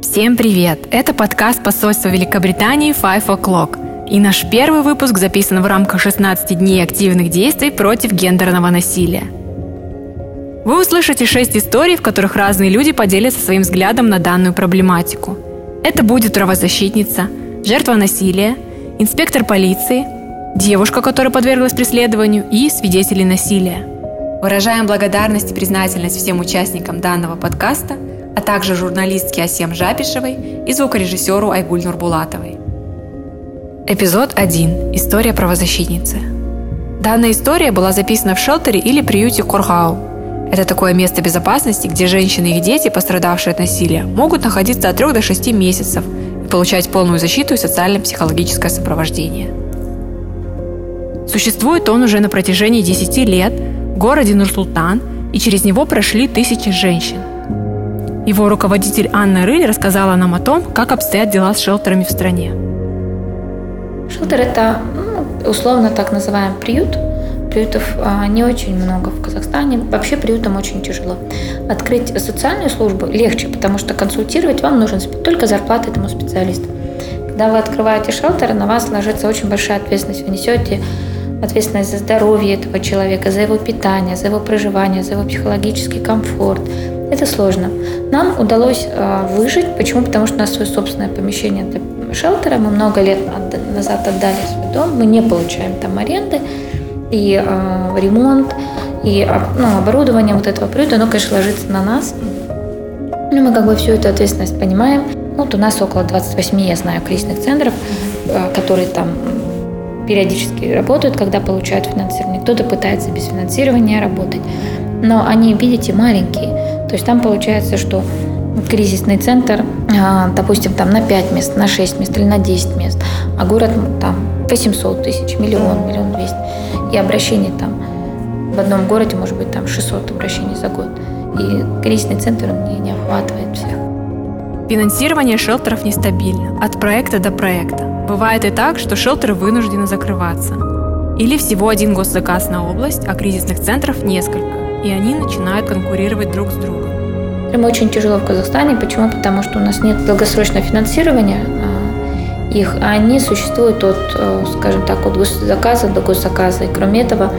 Всем привет! Это подкаст посольства Великобритании Five O'Clock. И наш первый выпуск записан в рамках 16 дней активных действий против гендерного насилия. Вы услышите 6 историй, в которых разные люди поделятся своим взглядом на данную проблематику. Это будет правозащитница, жертва насилия, инспектор полиции, девушка, которая подверглась преследованию и свидетели насилия. Выражаем благодарность и признательность всем участникам данного подкаста, а также журналистке Асем Жапишевой и звукорежиссеру Айгуль Нурбулатовой. Эпизод 1. История правозащитницы. Данная история была записана в шелтере или приюте Корхау. Это такое место безопасности, где женщины и их дети, пострадавшие от насилия, могут находиться от 3 до 6 месяцев и получать полную защиту и социально-психологическое сопровождение. Существует он уже на протяжении 10 лет – городе Нур-Султан, и через него прошли тысячи женщин. Его руководитель Анна Рыль рассказала нам о том, как обстоят дела с шелтерами в стране. Шелтер – это ну, условно так называемый приют. Приютов а, не очень много в Казахстане. Вообще приютам очень тяжело. Открыть социальную службу легче, потому что консультировать вам нужен только зарплата этому специалисту. Когда вы открываете шелтер, на вас ложится очень большая ответственность. Вы несете ответственность за здоровье этого человека, за его питание, за его проживание, за его психологический комфорт. Это сложно. Нам удалось э, выжить. Почему? Потому что у нас свое собственное помещение для шелтера. Мы много лет назад отдали свой дом. Мы не получаем там аренды и э, ремонт, и ну, оборудование вот этого приюта, оно, конечно, ложится на нас. Но мы как бы всю эту ответственность понимаем. Вот у нас около 28, я знаю, кризисных центров, э, которые там периодически работают, когда получают финансирование. Кто-то пытается без финансирования работать. Но они, видите, маленькие. То есть там получается, что кризисный центр, а, допустим, там на 5 мест, на 6 мест или на 10 мест, а город там 800 тысяч, миллион, миллион двести. И обращений там в одном городе может быть там 600 обращений за год. И кризисный центр он не, не охватывает всех. Финансирование шелтеров нестабильно, от проекта до проекта. Бывает и так, что шелтеры вынуждены закрываться. Или всего один госзаказ на область, а кризисных центров несколько, и они начинают конкурировать друг с другом. Им очень тяжело в Казахстане. Почему? Потому что у нас нет долгосрочного финансирования а, их, а они существуют от, э, скажем так, от госзаказа до госзаказа. И кроме этого,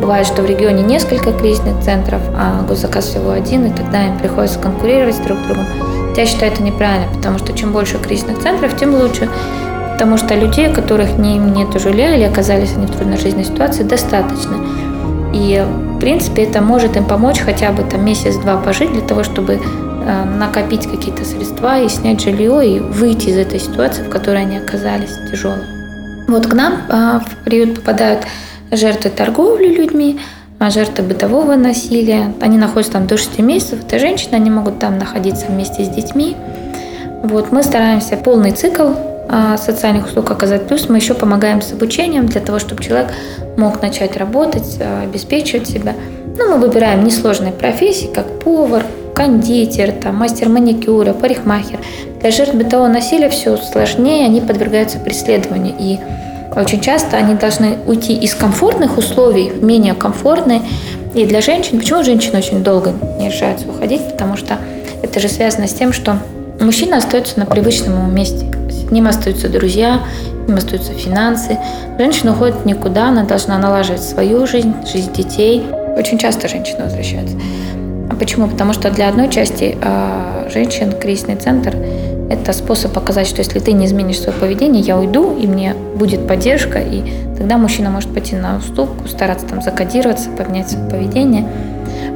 бывает, что в регионе несколько кризисных центров, а госзаказ всего один, и тогда им приходится конкурировать друг с другом. Я считаю это неправильно, потому что чем больше кризисных центров, тем лучше. Потому что людей, которых не, нет жилья или оказались они в трудной жизненной ситуации, достаточно. И, в принципе, это может им помочь хотя бы там месяц-два пожить для того, чтобы э, накопить какие-то средства и снять жилье и выйти из этой ситуации, в которой они оказались тяжелой. Вот к нам э, в приют попадают жертвы торговли людьми, а жертвы бытового насилия. Они находятся там до 6 месяцев. Это женщины, они могут там находиться вместе с детьми. Вот, мы стараемся полный цикл социальных услуг оказать. Плюс мы еще помогаем с обучением для того, чтобы человек мог начать работать, а, обеспечивать себя. Ну, мы выбираем несложные профессии, как повар, кондитер, там, мастер маникюра, парикмахер. Для жертв бытового насилия все сложнее, они подвергаются преследованию. И очень часто они должны уйти из комфортных условий в менее комфортные. И для женщин, почему женщины очень долго не решаются уходить? Потому что это же связано с тем, что мужчина остается на привычном месте с ним остаются друзья, с ним остаются финансы. Женщина уходит никуда, она должна налаживать свою жизнь, жизнь детей. Очень часто женщины возвращаются. А почему? Потому что для одной части э, женщин кризисный центр – это способ показать, что если ты не изменишь свое поведение, я уйду, и мне будет поддержка, и тогда мужчина может пойти на уступку, стараться там закодироваться, поменять свое поведение.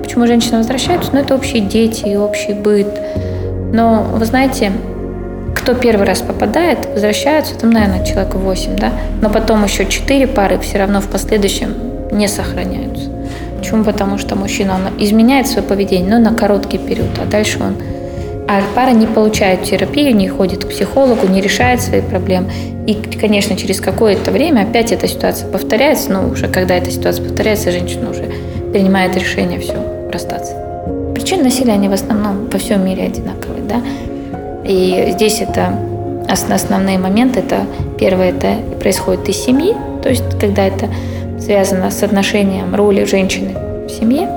Почему женщины возвращаются? Ну, это общие дети общий быт. Но, вы знаете, кто первый раз попадает, возвращаются, там, наверное, человек 8, да, но потом еще 4 пары все равно в последующем не сохраняются. Почему? Потому что мужчина он изменяет свое поведение, но на короткий период, а дальше он... А пара не получает терапию, не ходит к психологу, не решает свои проблемы. И, конечно, через какое-то время опять эта ситуация повторяется, но уже когда эта ситуация повторяется, женщина уже принимает решение все, расстаться. Причины насилия, они в основном по всем мире одинаковые, да. И здесь это основные моменты. Это первое, это происходит из семьи, то есть когда это связано с отношением роли женщины в семье.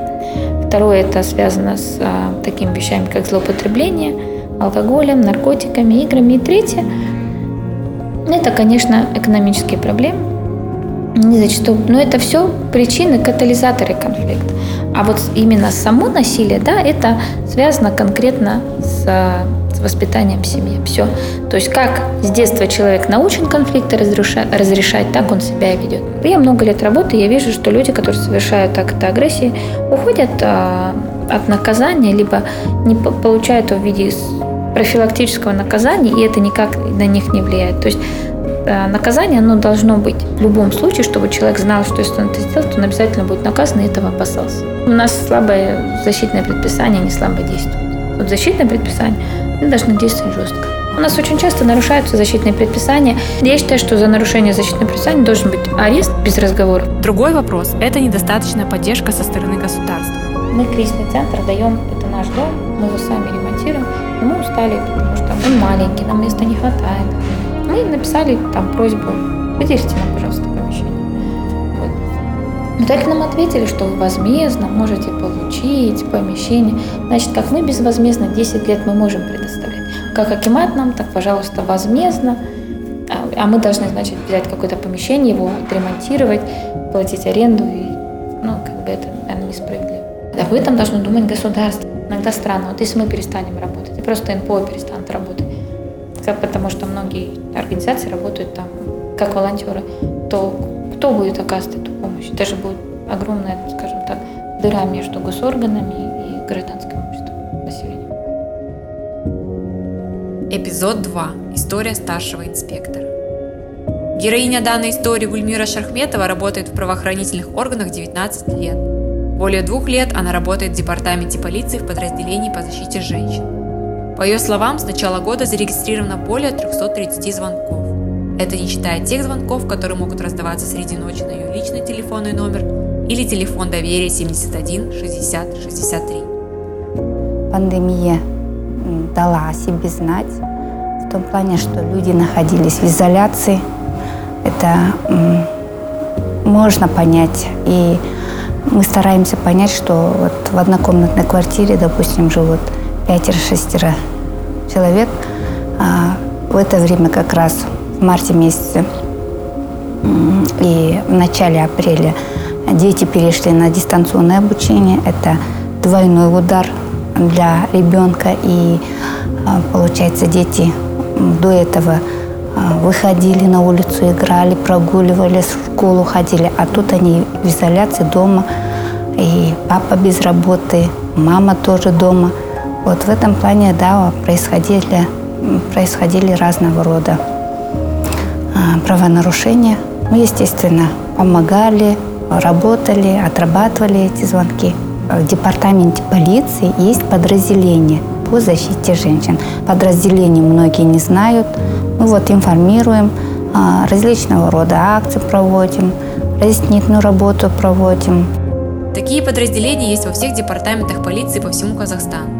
Второе это связано с а, такими вещами, как злоупотребление алкоголем, наркотиками, играми. И третье это, конечно, экономические проблемы. Не зачастую, но это все причины, катализаторы конфликта. А вот именно само насилие, да, это связано конкретно с с воспитанием в семье. Все. То есть как с детства человек научен конфликты разрешать, разрешать, так он себя и ведет. Я много лет работаю, я вижу, что люди, которые совершают акты агрессии, уходят а, от наказания, либо не получают его в виде профилактического наказания, и это никак на них не влияет. То есть наказание, оно должно быть в любом случае, чтобы человек знал, что если он это сделает, то он обязательно будет наказан и этого опасался. У нас слабое защитное предписание, не слабо действует. Вот защитное предписание мы должны действовать жестко. У нас очень часто нарушаются защитные предписания. Я считаю, что за нарушение защитных предписаний должен быть арест без разговоров. Другой вопрос – это недостаточная поддержка со стороны государства. Мы кризисный центр даем, это наш дом, мы его сами ремонтируем, и мы устали, потому что он маленький, нам места не хватает. Мы написали там просьбу, выделите нам, пожалуйста, помещение. Но так нам ответили, что вы возмездно можете получить помещение. Значит, как мы безвозмездно 10 лет мы можем предоставлять. Как Акимат нам, так, пожалуйста, возмездно. А, а мы должны, значит, взять какое-то помещение, его отремонтировать, платить аренду. И, ну, как бы это, наверное, несправедливо. Об этом должно думать государство. Иногда странно. Вот если мы перестанем работать, и просто НПО перестанут работать, потому что многие организации работают там как волонтеры, то кто будет оказывать эту помощь? Даже будет огромная, скажем так, дыра между госорганами и гражданским обществом населения. Эпизод 2. История старшего инспектора. Героиня данной истории Гульмира Шархметова работает в правоохранительных органах 19 лет. Более двух лет она работает в департаменте полиции в подразделении по защите женщин. По ее словам, с начала года зарегистрировано более 330 звонков. Это не считая тех звонков, которые могут раздаваться среди ночи на ее личный телефонный номер или телефон доверия 71 60 63. Пандемия дала о себе знать в том плане, что люди находились в изоляции. Это можно понять. И мы стараемся понять, что вот в однокомнатной квартире, допустим, живут пятеро-шестеро человек, а в это время как раз в марте месяце и в начале апреля дети перешли на дистанционное обучение. Это двойной удар для ребенка. И а, получается, дети до этого а, выходили на улицу, играли, прогуливались, в школу ходили. А тут они в изоляции дома. И папа без работы, мама тоже дома. Вот в этом плане, да, происходили, происходили разного рода а, правонарушения. Мы, естественно, помогали, работали, отрабатывали эти звонки. В департаменте полиции есть подразделение по защите женщин. Подразделение многие не знают. Мы вот информируем, а, различного рода акции проводим, разъяснительную работу проводим. Такие подразделения есть во всех департаментах полиции по всему Казахстану.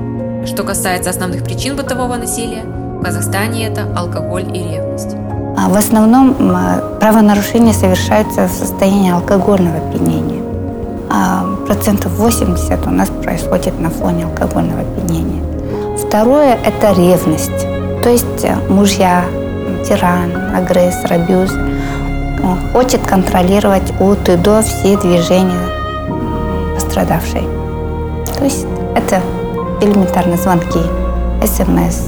Что касается основных причин бытового насилия, в Казахстане это алкоголь и ревность. А в основном правонарушения совершаются в состоянии алкогольного опьянения. А процентов 80 у нас происходит на фоне алкогольного опьянения. Второе – это ревность. То есть э, мужья, тиран, агрессор, абьюз хочет контролировать от и до все движения пострадавшей. То есть это элементарно звонки, смс,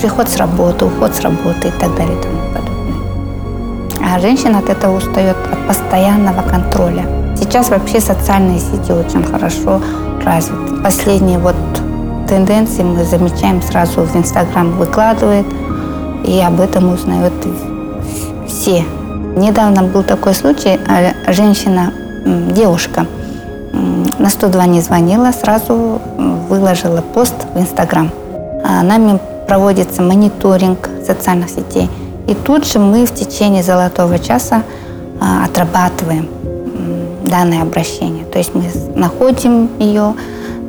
приход с работы, уход с работы и так далее и тому подобное. А женщина от этого устает от постоянного контроля. Сейчас вообще социальные сети очень хорошо развиты. Последние вот тенденции мы замечаем сразу в Инстаграм выкладывает, и об этом узнают все. Недавно был такой случай, а женщина, девушка, на 102 не звонила, сразу выложила пост в Инстаграм. А нами проводится мониторинг социальных сетей. И тут же мы в течение золотого часа а, отрабатываем данное обращение. То есть мы находим ее,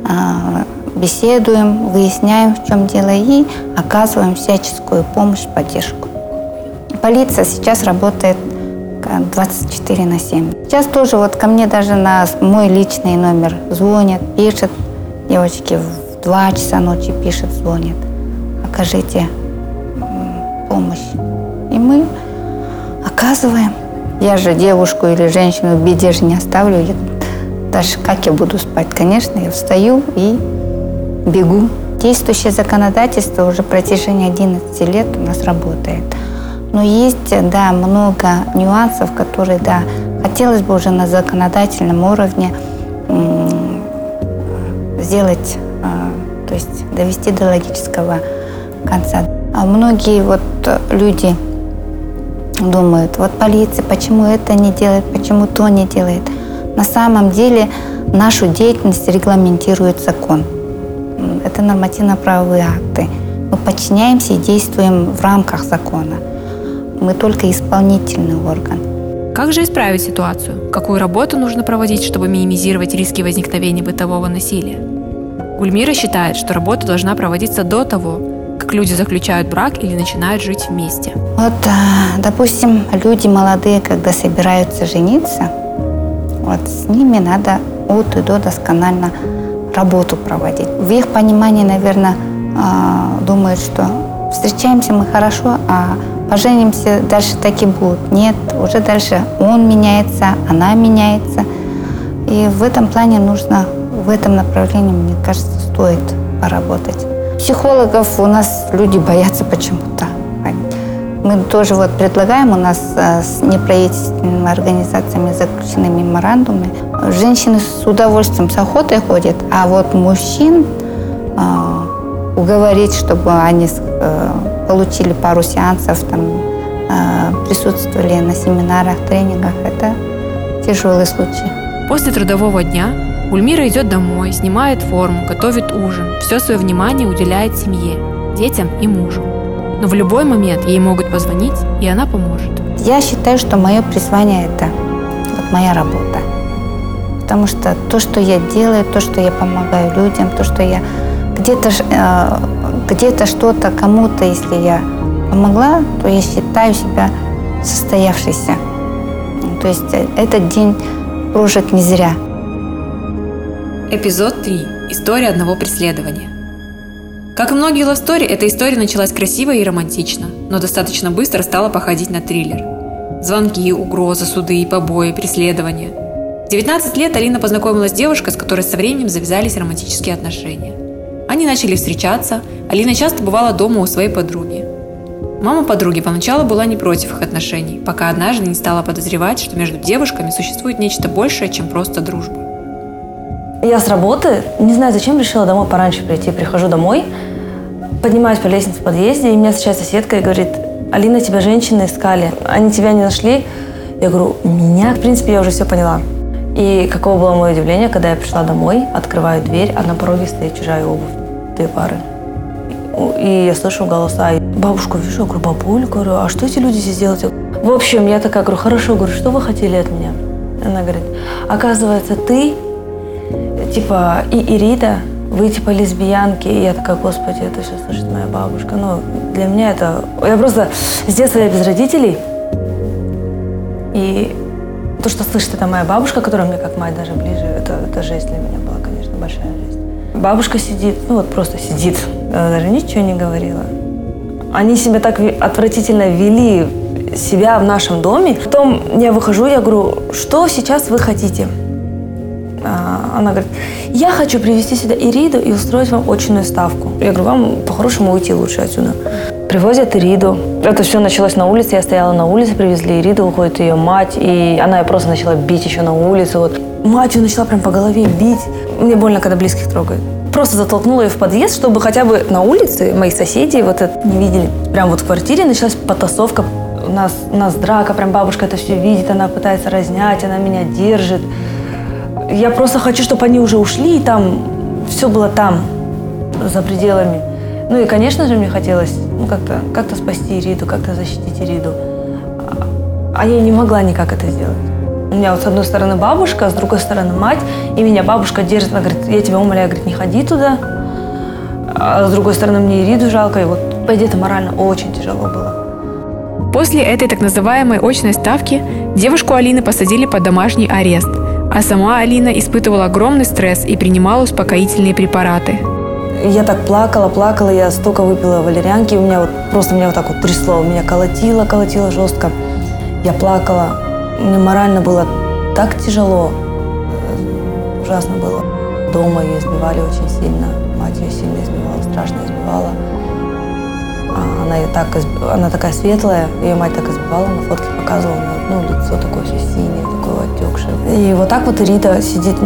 а, беседуем, выясняем, в чем дело, и оказываем всяческую помощь, поддержку. Полиция сейчас работает 24 на 7. Сейчас тоже вот ко мне даже на мой личный номер звонят, пишет, девочки в 2 часа ночи пишет, звонит, окажите помощь. И мы оказываем. Я же девушку или женщину в беде же не оставлю. Я, даже как я буду спать? Конечно, я встаю и бегу. Действующее законодательство уже протяжении 11 лет у нас работает. Но есть, да, много нюансов, которые, да, хотелось бы уже на законодательном уровне сделать, а, то есть довести до логического конца. А многие вот люди думают, вот полиция, почему это не делает, почему то не делает. На самом деле нашу деятельность регламентирует закон. Это нормативно-правовые акты. Мы подчиняемся и действуем в рамках закона. Мы только исполнительный орган. Как же исправить ситуацию? Какую работу нужно проводить, чтобы минимизировать риски возникновения бытового насилия? Гульмира считает, что работа должна проводиться до того, как люди заключают брак или начинают жить вместе. Вот, а, допустим, люди молодые, когда собираются жениться, вот с ними надо от и до досконально работу проводить. В их понимании, наверное, а, думают, что встречаемся мы хорошо, а поженимся, дальше так и будет. Нет, уже дальше он меняется, она меняется. И в этом плане нужно, в этом направлении, мне кажется, стоит поработать. Психологов у нас люди боятся почему-то. Мы тоже вот предлагаем, у нас э, с неправительственными организациями заключены меморандумы. Женщины с удовольствием, с охотой ходят, а вот мужчин э, уговорить, чтобы они э, получили пару сеансов, там, присутствовали на семинарах, тренингах, это тяжелый случай. После трудового дня Ульмира идет домой, снимает форму, готовит ужин, все свое внимание уделяет семье, детям и мужу. Но в любой момент ей могут позвонить, и она поможет. Я считаю, что мое призвание – это вот моя работа. Потому что то, что я делаю, то, что я помогаю людям, то, что я где-то э, где что-то кому-то, если я помогла, то я считаю себя состоявшейся. То есть э, этот день прожит не зря. Эпизод 3. История одного преследования. Как и многие лавстори, эта история началась красиво и романтично, но достаточно быстро стала походить на триллер. Звонки, угрозы, суды, побои, преследования. В 19 лет Алина познакомилась с девушкой, с которой со временем завязались романтические отношения. Начали встречаться, Алина часто бывала дома у своей подруги. Мама подруги поначалу была не против их отношений, пока однажды не стала подозревать, что между девушками существует нечто большее, чем просто дружба. Я с работы, не знаю зачем, решила домой пораньше прийти. Прихожу домой, поднимаюсь по лестнице в подъезде, и меня встречает соседка и говорит, Алина, тебя женщины искали, они тебя не нашли. Я говорю, меня, в принципе, я уже все поняла. И каково было мое удивление, когда я пришла домой, открываю дверь, а на пороге стоит чужая обувь, две пары. И я слышу голоса. Бабушку вижу, я говорю, бабуль, говорю, а что эти люди здесь делают? В общем, я такая говорю, хорошо, говорю, что вы хотели от меня? Она говорит, оказывается, ты типа, и Ирида, вы типа лесбиянки. И я такая, господи, это сейчас слышит моя бабушка. Ну, для меня это... Я просто с детства я без родителей. И то, что слышит это моя бабушка, которая мне как мать даже ближе, это, это жесть для меня была, конечно, большая жесть. Бабушка сидит, ну вот просто сидит, она даже ничего не говорила. Они себя так отвратительно вели, себя в нашем доме. Потом я выхожу, я говорю, что сейчас вы хотите? А, она говорит, я хочу привезти сюда Ириду и устроить вам очную ставку. Я говорю, вам по-хорошему уйти лучше отсюда. Привозят Ириду. Это все началось на улице. Я стояла на улице, привезли Ириду, уходит ее мать. И она ее просто начала бить еще на улице. Вот. Мать ее начала прям по голове бить. Мне больно, когда близких трогают. Просто затолкнула ее в подъезд, чтобы хотя бы на улице мои соседи вот это не видели. Прям вот в квартире началась потасовка. У нас, у нас драка, прям бабушка это все видит, она пытается разнять, она меня держит. Я просто хочу, чтобы они уже ушли, и там все было там, за пределами. Ну и, конечно же, мне хотелось ну, как-то как спасти Ириду, как-то защитить Ириду. А я не могла никак это сделать. У меня вот с одной стороны бабушка, а с другой стороны мать, и меня бабушка держит, она говорит, я тебя умоляю, говорит, не ходи туда. А с другой стороны, мне Ириду жалко, и вот, по идее, это морально очень тяжело было. После этой так называемой очной ставки девушку Алины посадили под домашний арест, а сама Алина испытывала огромный стресс и принимала успокоительные препараты. Я так плакала, плакала, я столько выпила валерьянки, у меня вот просто меня вот так вот трясло, меня колотило, колотило жестко. Я плакала, мне морально было так тяжело, ужасно было. Дома ее избивали очень сильно, мать ее сильно избивала, страшно избивала. А она, ее так, она такая светлая, ее мать так избивала, на фотке показывала, ну, лицо такое все синее, такое отекшее. И вот так вот Рита сидит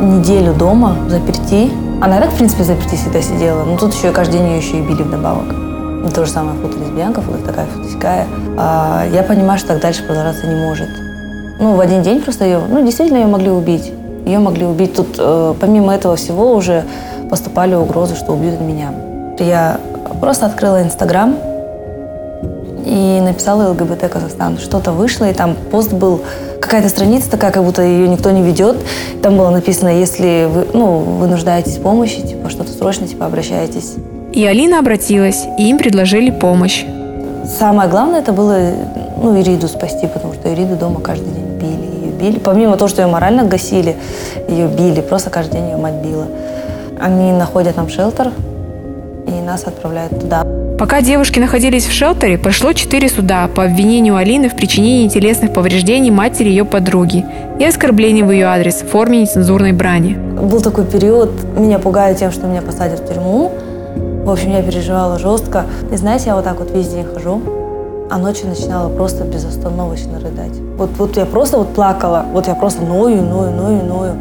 неделю дома, заперти. Она и так, в принципе, заперти всегда сидела, но тут еще и каждый день ее еще и били вдобавок. И то же самое фото лесбиянка, фото такая, фото такая. А я понимаю, что так дальше продолжаться не может. Ну, в один день просто ее, ну, действительно ее могли убить. Ее могли убить. Тут э, помимо этого всего уже поступали угрозы, что убьют меня. Я просто открыла Инстаграм и написала ЛГБТ Казахстан. Что-то вышло, и там пост был, какая-то страница такая, как будто ее никто не ведет. Там было написано, если вы, ну, вы нуждаетесь в помощи, типа что-то срочно, типа обращайтесь. И Алина обратилась, и им предложили помощь. Самое главное это было ну, Ириду спасти, потому что Ириду дома каждый день били били. Помимо того, что ее морально гасили, ее били. Просто каждый день ее мать била. Они находят нам шелтер, и нас отправляют туда. Пока девушки находились в шелтере, прошло четыре суда по обвинению Алины в причинении телесных повреждений матери ее подруги и оскорблений в ее адрес в форме нецензурной брани. Был такой период, меня пугают тем, что меня посадят в тюрьму. В общем, я переживала жестко. И знаете, я вот так вот весь день хожу, а ночью начинала просто безостановочно рыдать. Вот, вот я просто вот плакала, вот я просто ною, ною, ною, ною.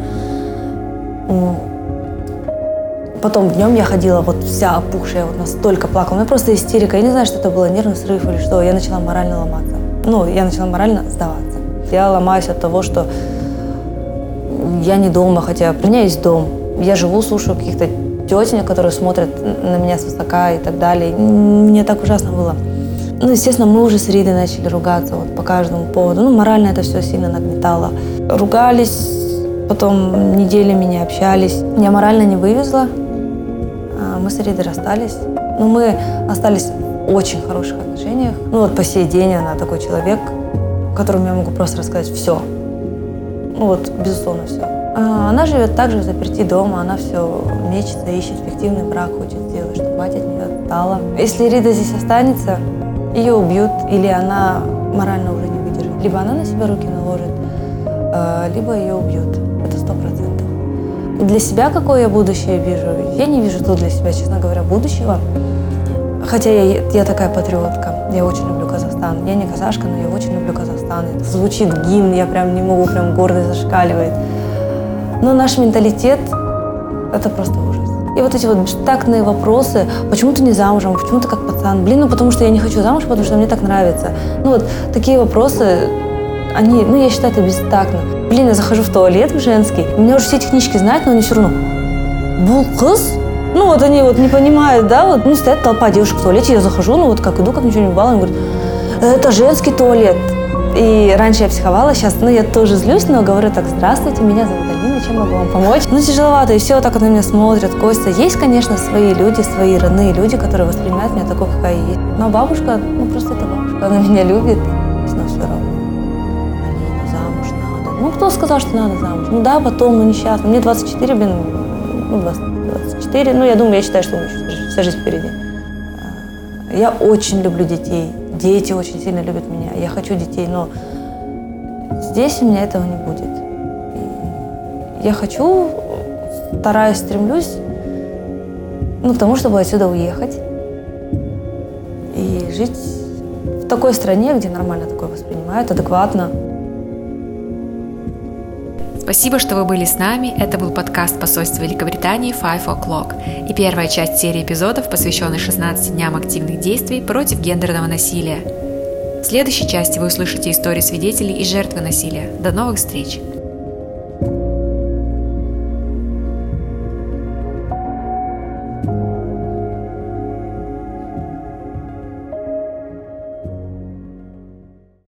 Потом днем я ходила вот вся опухшая, вот настолько плакала. У меня просто истерика. Я не знаю, что это было, нервный срыв или что. Я начала морально ломаться. Ну, я начала морально сдаваться. Я ломаюсь от того, что я не дома, хотя у меня есть дом. Я живу, слушаю каких-то тетенек, которые смотрят на меня свысока и так далее. Мне так ужасно было. Ну, естественно, мы уже с Ридой начали ругаться вот по каждому поводу. Ну, морально это все сильно нагнетало. Ругались, потом неделями не общались. Я морально не вывезла. А, мы с Ридой расстались. Но мы остались в очень хороших отношениях. Ну, вот по сей день она такой человек, которому я могу просто рассказать все. Ну, вот, безусловно, все. А, она живет также заперти дома, она все мечется, ищет фиктивный брак, хочет сделать, чтобы мать от нее отстала. Если Рида здесь останется, ее убьют, или она морально уже не выдержит. Либо она на себя руки наложит, э, либо ее убьют. Это сто процентов. Для себя какое я будущее вижу? Я не вижу тут для себя, честно говоря, будущего. Хотя я, я такая патриотка. Я очень люблю Казахстан. Я не казашка, но я очень люблю Казахстан. Это звучит гимн, я прям не могу, прям гордость зашкаливает. Но наш менталитет – это просто ужас. И вот эти вот бестактные вопросы, почему ты не замужем, почему ты как пацан, блин, ну потому что я не хочу замуж, потому что мне так нравится. Ну вот такие вопросы, они, ну я считаю, это бестактно. Блин, я захожу в туалет в женский, у меня уже все технички знают, но они все равно, булкыс? Ну вот они вот не понимают, да, вот, ну стоят толпа девушек в туалете, я захожу, ну вот как иду, как ничего не бывало, они говорят, это женский туалет. И раньше я психовала, сейчас, ну, я тоже злюсь, но говорю так, здравствуйте, меня зовут Алина, чем могу вам помочь? Ну, тяжеловато, и все вот так вот на меня смотрят, Костя. Есть, конечно, свои люди, свои родные люди, которые воспринимают меня такой, какая я есть. Но бабушка, ну, просто это бабушка, она меня любит, кто сказал, что надо замуж? Ну, да, потом, ну, несчастно. Мне 24, блин, ну, 20, 24, ну, я думаю, я считаю, что у меня вся жизнь впереди. А, я очень люблю детей дети очень сильно любят меня, я хочу детей, но здесь у меня этого не будет. Я хочу, стараюсь, стремлюсь ну, к тому, чтобы отсюда уехать и жить в такой стране, где нормально такое воспринимают, адекватно. Спасибо, что вы были с нами. Это был подкаст посольства Великобритании Five O'Clock и первая часть серии эпизодов, посвященной 16 дням активных действий против гендерного насилия. В следующей части вы услышите истории свидетелей и жертвы насилия. До новых встреч!